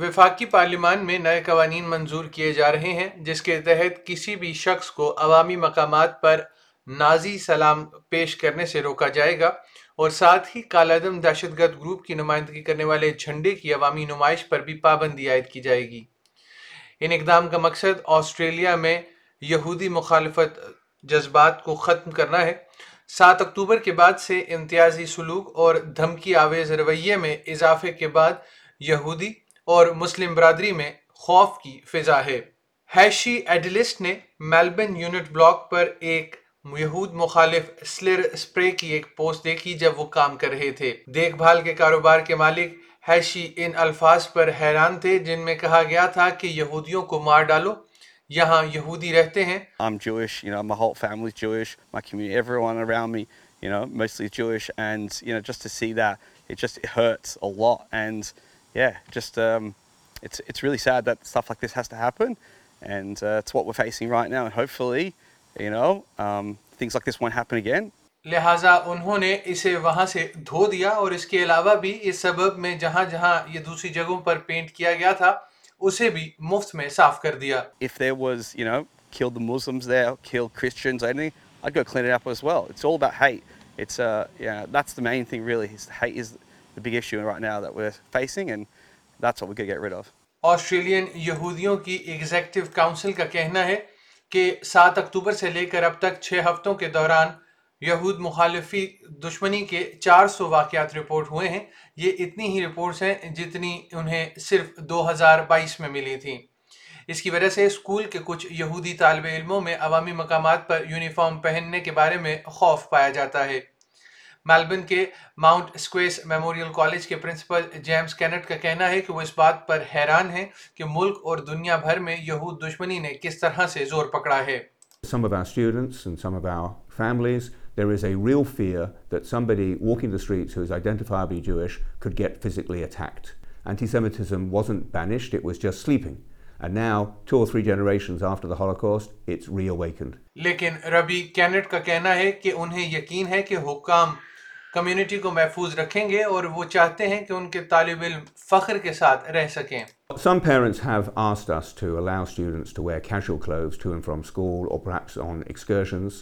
وفاقی پارلیمان میں نئے قوانین منظور کیے جا رہے ہیں جس کے تحت کسی بھی شخص کو عوامی مقامات پر نازی سلام پیش کرنے سے روکا جائے گا اور ساتھ ہی گروپ کی نمائندگی کرنے والے جھنڈے کی عوامی نمائش پر بھی پابندی عائد کی جائے گی ان اقدام کا مقصد آسٹریلیا میں یہودی مخالفت جذبات کو ختم کرنا ہے سات اکتوبر کے بعد سے امتیازی سلوک اور دھمکی آویز رویے میں اضافے کے بعد یہودی اور مسلم برادری میں خوف کی فضا ہے ہیشی ایڈلسٹ نے میلبن یونٹ بلاک پر ایک یہود مخالف سلر سپرے کی ایک پوسٹ دیکھی جب وہ کام کر رہے تھے دیکھ بھال کے کاروبار کے مالک ہیشی ان الفاظ پر حیران تھے جن میں کہا گیا تھا کہ یہودیوں کو مار ڈالو یہاں یہودی رہتے ہیں I'm Jewish, you know, my whole family's Jewish, my community, everyone around me, you know, mostly Jewish and, you know, just to see that, it just it hurts a lot and, yeah, just um, it's it's really sad that stuff like this has to happen, and uh, it's what we're facing right now. And hopefully, you know, um, things like this won't happen again. لہٰذا انہوں نے اسے وہاں سے دھو دیا اور اس کے علاوہ بھی اس سبب میں جہاں جہاں یہ دوسری جگہوں پر پینٹ کیا گیا تھا اسے بھی مفت میں صاف کر دیا If there was, you know, kill the Muslims there, kill Christians, anything, I'd go clean it up as well. It's all about hate. It's, uh, yeah, that's the main thing really. Hate is the big issue right now that we're we're facing, and that's what going to get rid of. Australian یہودیوں کی executive council کا کہنا ہے کہ سات اکتوبر سے لے کر اب تک چھ ہفتوں کے دوران یہود مخالفی دشمنی کے چار سو واقعات رپورٹ ہوئے ہیں یہ اتنی ہی رپورٹس ہیں جتنی انہیں صرف دو ہزار بائیس میں ملی تھیں اس کی وجہ سے اسکول کے کچھ یہودی طالب علموں میں عوامی مقامات پر یونیفارم پہننے کے بارے میں خوف پایا جاتا ہے میلبن کے ماؤنٹ میموریل کے پرنسپل جیمز کینٹ کینٹ کا کا کہنا کہنا ہے ہے کہ کہ وہ اس بات پر حیران ہیں ملک اور دنیا بھر میں یہود دشمنی نے کس طرح سے زور پکڑا لیکن ربی ہے کہ انہیں یقین ہے کہ حکام کمیونٹی کو محفوظ رکھیں گے اور وہ چاہتے ہیں کہ ان کے طالب علم فخر کے ساتھ رہ سکیں Some parents have asked us to allow students to wear casual clothes to and from school or perhaps on excursions.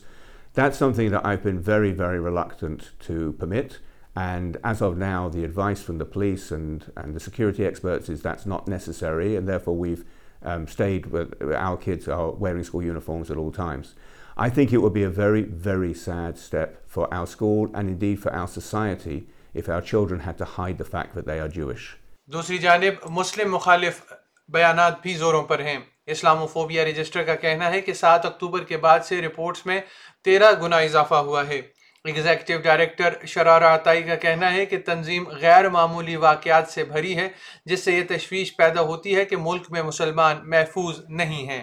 That's something that I've been very, very reluctant to permit. And as of now, the advice from the police and, and the security experts is that's not necessary. And therefore, we've um, stayed with our kids are wearing school uniforms at all times. I think it would be a very, very sad step for our school and indeed for our society if our children had to hide the fact that they are Jewish. دوسری جانب مسلم مخالف بیانات بھی زوروں پر ہیں اسلام phobia register کا کہنا ہے کہ سات اکتوبر کے بعد سے رپورٹس میں تیرہ گنا اضافہ ہوا ہے ایگزیکٹو ڈائریکٹر شرارہ عطائی کا کہنا ہے کہ تنظیم غیر معمولی واقعات سے بھری ہے جس سے یہ تشویش پیدا ہوتی ہے کہ ملک میں مسلمان محفوظ نہیں ہیں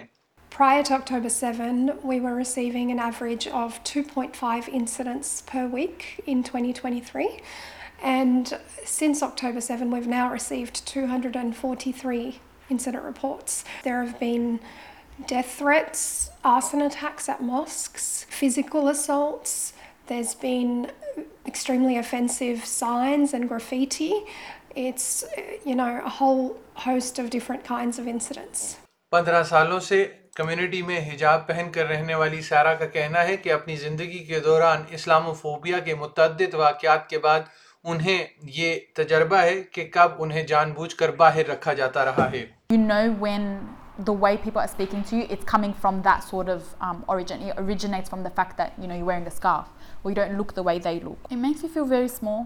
first October seven we are seeing an average of three point five incidents per week in the twenty three and since October seven now are safe two hundred and forty three incidents there ہر بیتس آسن attacks at mock فکلس there extremely offensive signs and graffiti it's different kinds of Indus پندرہ سالوں سے community میں حجاب پہن کر رہنے والی سارہ کا کہنا ہے کہ اپنی زندگی کے دوران اسلام و فوبیا کے متعدد واقعات کے بعد انہیں یہ تجربہ ہے کہ کب انہیں جان بوجھ کر باہر رکھا جاتا رہا ہے you know when the way people are speaking to you it's coming from that sort of um, origin it originates from the fact that you know you're wearing a scarf or you don't look the way they look it makes you feel very small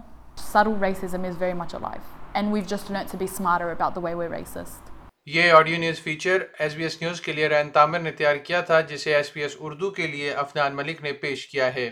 subtle racism is very much alive and we've just learned to be smarter about the way we're racist یہ audio news feature S B S news کے لیے رین تامر نے تیار کیا تھا جسے S B S Urdu کے لیے افنان ملک نے پیش کیا ہے